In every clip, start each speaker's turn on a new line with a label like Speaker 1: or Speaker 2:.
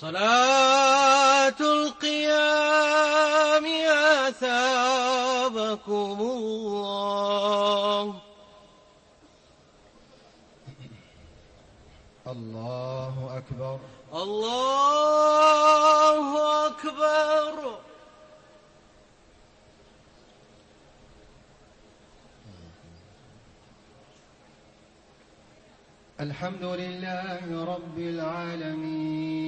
Speaker 1: صلاة القيام أثابكم الله.
Speaker 2: الله أكبر.
Speaker 1: الله أكبر.
Speaker 2: الحمد لله رب العالمين.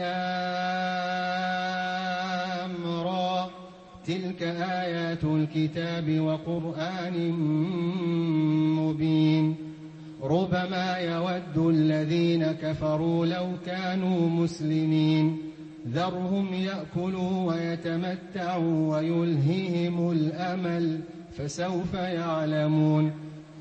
Speaker 2: ألف لام را تلك آيات الكتاب وقرآن مبين. ربما يود الذين كفروا لو كانوا مسلمين. ذرهم يأكلوا ويتمتعوا ويلههم الأمل فسوف يعلمون.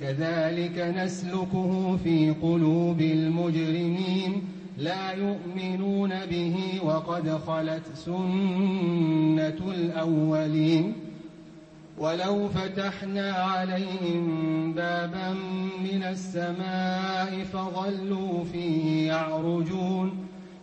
Speaker 2: كذلك نسلكه في قلوب المجرمين. لا يؤمنون به وقد خلت سنة الأولين. ولو فتحنا عليهم بابا من السماء فظلوا فيه يعرجون.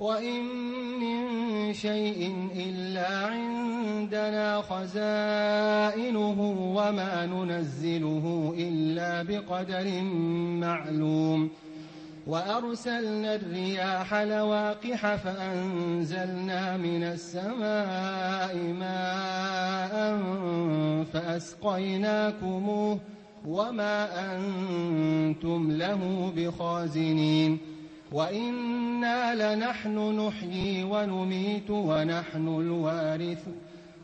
Speaker 2: وإن من شيء إلا عندنا خزائنه وما ننزله إلا بقدر معلوم وأرسلنا الرياح لواقح فأنزلنا من السماء ماء فأسقيناكموه وما أنتم له بخازنين وإنا لنحن نحيي ونميت ونحن الوارث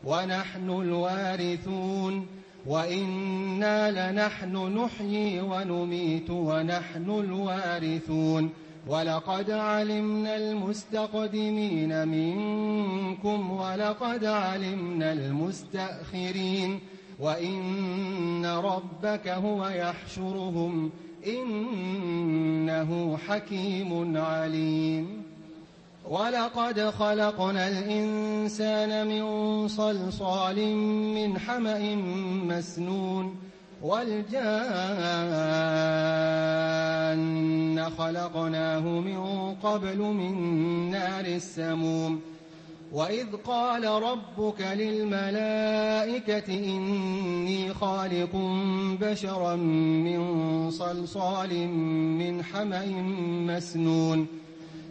Speaker 2: ونحن الوارثون. وإنا لنحن نحيي ونميت ونحن الوارثون. ولقد علمنا المستقدمين منكم ولقد علمنا المستأخرين. وإن ربك هو يحشرهم إنه حكيم عليم. ولقد خلقنا الإنسان من صلصال من حمأ مسنون. والجان خلقناه من قبل من نار السموم. وإذ قال ربك للملائكة إني خالق بشرا من صلصال من حمأ مسنون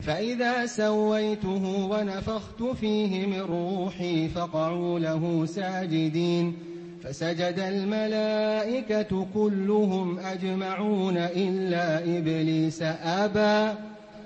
Speaker 2: فإذا سويته ونفخت فيه من روحي فقعوا له ساجدين فسجد الملائكة كلهم أجمعون إلا إبليس أبى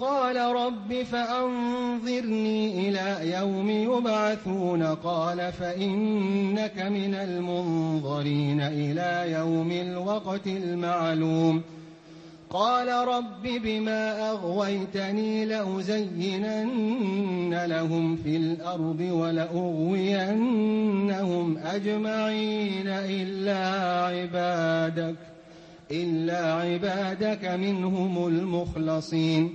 Speaker 2: قال رب فأنظرني إلى يوم يبعثون قال فإنك من المنظرين إلى يوم الوقت المعلوم قال رب بما أغويتني لأزينن لهم في الأرض ولأغوينهم أجمعين إلا عبادك إلا عبادك منهم المخلصين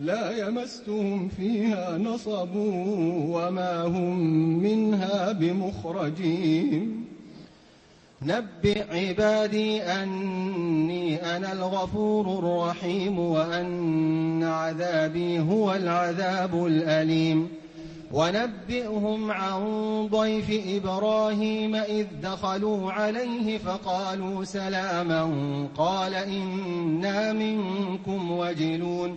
Speaker 2: لا يمسهم فيها نصب وما هم منها بمخرجين. نبئ عبادي أني أنا الغفور الرحيم وأن عذابي هو العذاب الأليم. ونبئهم عن ضيف إبراهيم إذ دخلوا عليه فقالوا سلاما قال إنا منكم وجلون.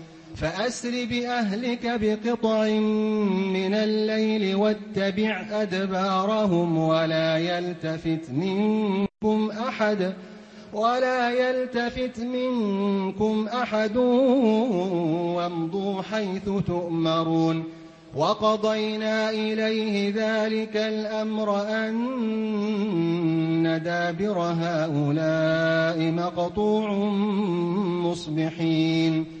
Speaker 2: فأسر بأهلك بقطع من الليل واتبع أدبارهم ولا يلتفت منكم أحد ولا يلتفت منكم أحد وامضوا حيث تؤمرون وقضينا إليه ذلك الأمر أن دابر هؤلاء مقطوع مصبحين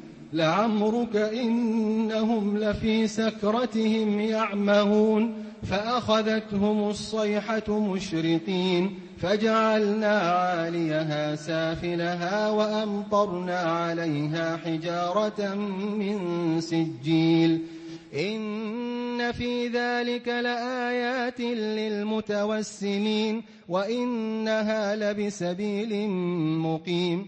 Speaker 2: لعمرك إنهم لفي سكرتهم يعمهون فأخذتهم الصيحة مشرقين فجعلنا عاليها سافلها وأمطرنا عليها حجارة من سجيل إن في ذلك لآيات للمتوسمين وإنها لبسبيل مقيم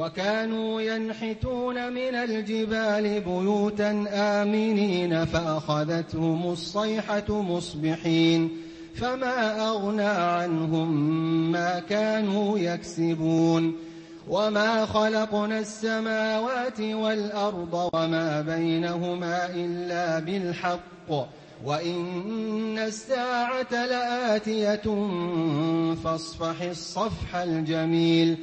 Speaker 2: وكانوا ينحتون من الجبال بيوتا آمنين فأخذتهم الصيحة مصبحين فما أغنى عنهم ما كانوا يكسبون وما خلقنا السماوات والأرض وما بينهما إلا بالحق وإن الساعة لآتية فاصفح الصفح الجميل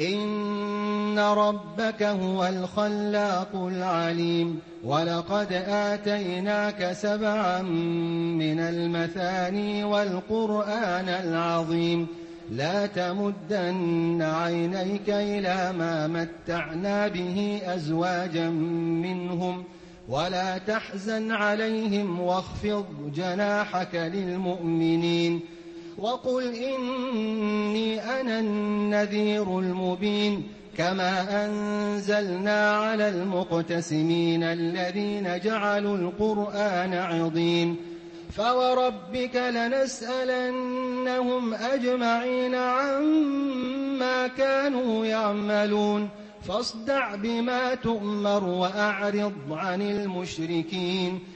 Speaker 2: إن ربك هو الخلاق العليم ولقد آتيناك سبعا من المثاني والقرآن العظيم لا تمدن عينيك إلى ما متعنا به أزواجا منهم ولا تحزن عليهم واخفض جناحك للمؤمنين وقل إني أنا النذير المبين كما أنزلنا على المقتسمين الذين جعلوا القرآن عظيم فوربك لنسألنهم أجمعين عما كانوا يعملون فاصدع بما تؤمر وأعرض عن المشركين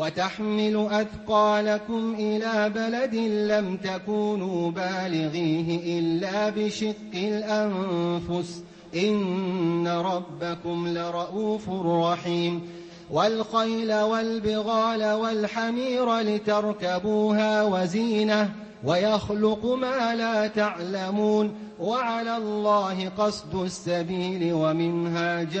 Speaker 2: وتحمل أثقالكم إلى بلد لم تكونوا بالغيه إلا بشق الأنفس. إن ربكم لرؤوف رحيم. والخيل والبغال والحمير لتركبوها وزينة ويخلق ما لا تعلمون. وعلى الله قصد السبيل ومنها جائر.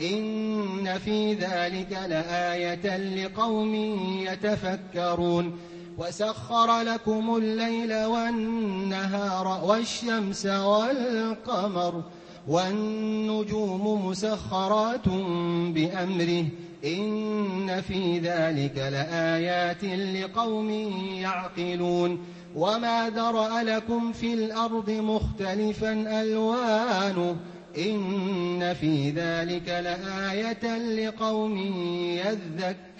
Speaker 2: إن في ذلك لآية لقوم يتفكرون وسخر لكم الليل والنهار والشمس والقمر والنجوم مسخرات بأمره إن في ذلك لآيات لقوم يعقلون وما ذرأ لكم في الأرض مختلفا ألوانه إن في ذلك لآية لقوم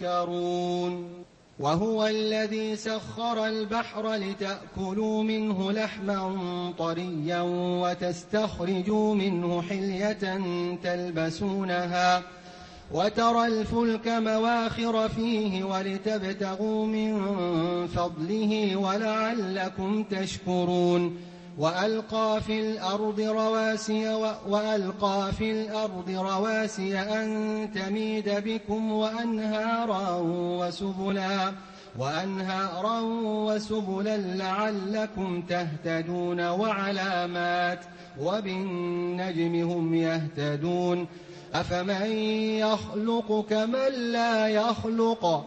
Speaker 2: يذكرون. وهو الذي سخر البحر لتأكلوا منه لحما طريا وتستخرجوا منه حلية تلبسونها وترى الفلك مواخر فيه ولتبتغوا من فضله ولعلكم تشكرون. وألقى في الأرض رواسي وألقى في الأرض رواسي أن تميد بكم وأنهارا وسبلا وأنهارا وسبلا لعلكم تهتدون وعلامات وبالنجم هم يهتدون. أفمن يخلق كمن لا يخلق؟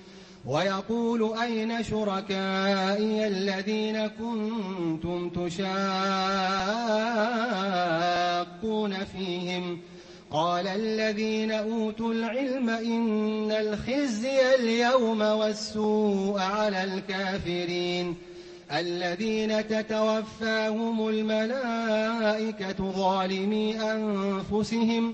Speaker 2: ويقول أين شركائي الذين كنتم تشاقون فيهم؟ قال الذين أوتوا العلم إن الخزي اليوم والسوء على الكافرين. الذين تتوفاهم الملائكة ظالمي أنفسهم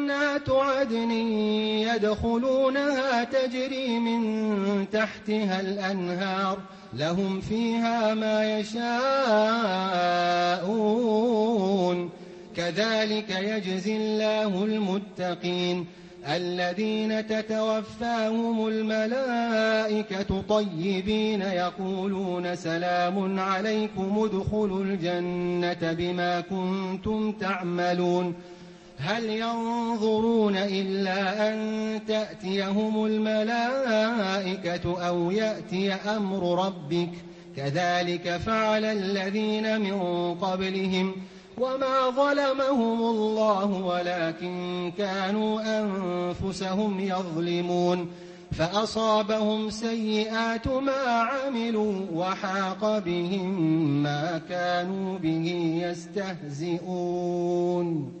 Speaker 2: جنات عدن يدخلونها تجري من تحتها الأنهار لهم فيها ما يشاءون. كذلك يجزي الله المتقين. الذين تتوفاهم الملائكة طيبين يقولون سلام عليكم ادخلوا الجنة بما كنتم تعملون. هل ينظرون إلا أن تأتيهم الملائكة أو يأتي أمر ربك؟ كذلك فعل الذين من قبلهم. وما ظلمهم الله ولكن كانوا أنفسهم يظلمون. فأصابهم سيئات ما عملوا وحاق بهم ما كانوا به يستهزئون.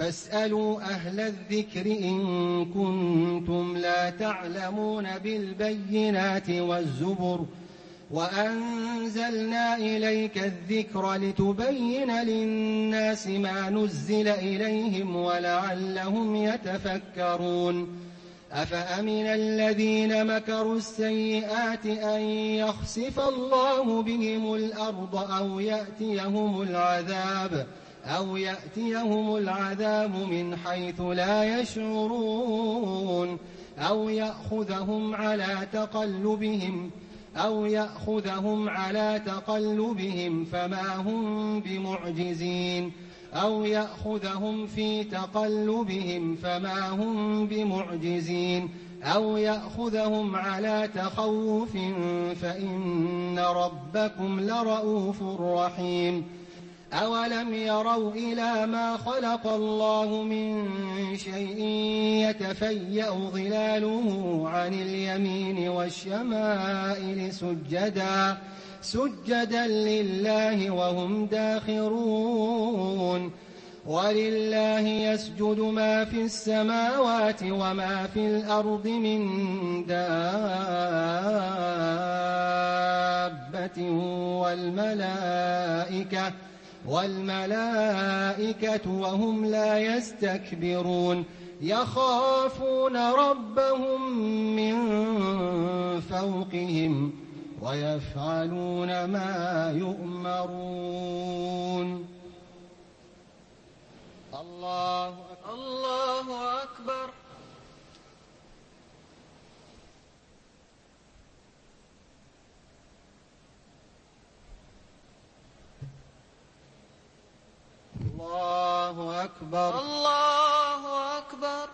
Speaker 2: فاسألوا أهل الذكر إن كنتم لا تعلمون بالبينات والزبر وأنزلنا إليك الذكر لتبين للناس ما نزل إليهم ولعلهم يتفكرون أفأمن الذين مكروا السيئات أن يخسف الله بهم الأرض أو يأتيهم العذاب أو يأتيهم العذاب من حيث لا يشعرون أو يأخذهم على تقلبهم ۖ أو يأخذهم على تقلبهم فما هم بمعجزين أو يأخذهم في تقلبهم فما هم بمعجزين أو يأخذهم على تخوف فإن ربكم لرؤوف رحيم أولم يروا إلى ما خلق الله من شيء يتفيأ ظلاله عن اليمين والشمائل سجدا سجدا لله وهم داخرون. ولله يسجد ما في السماوات وما في الأرض من دابة والملائكة والملائكة وهم لا يستكبرون يخافون ربهم من فوقهم ويفعلون ما يؤمرون.
Speaker 1: الله أكبر. الله أكبر.
Speaker 2: الله أكبر.
Speaker 1: الله أكبر.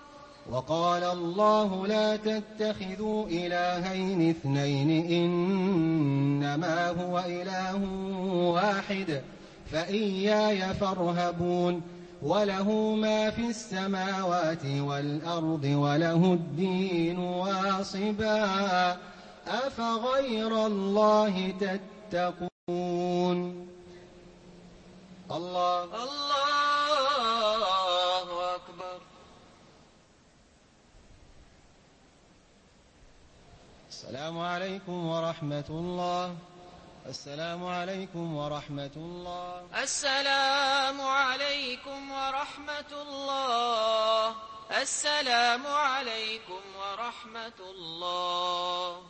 Speaker 2: وقال الله لا تتخذوا إلهين اثنين إنما هو إله واحد فإياي فارهبون. وله ما في السماوات والأرض وله الدين واصبا. أفغير الله تتقون؟ الله.
Speaker 1: الله أكبر.
Speaker 2: السلام عليكم ورحمة الله. السلام عليكم ورحمة الله.
Speaker 1: السلام عليكم ورحمة الله. السلام عليكم ورحمة الله.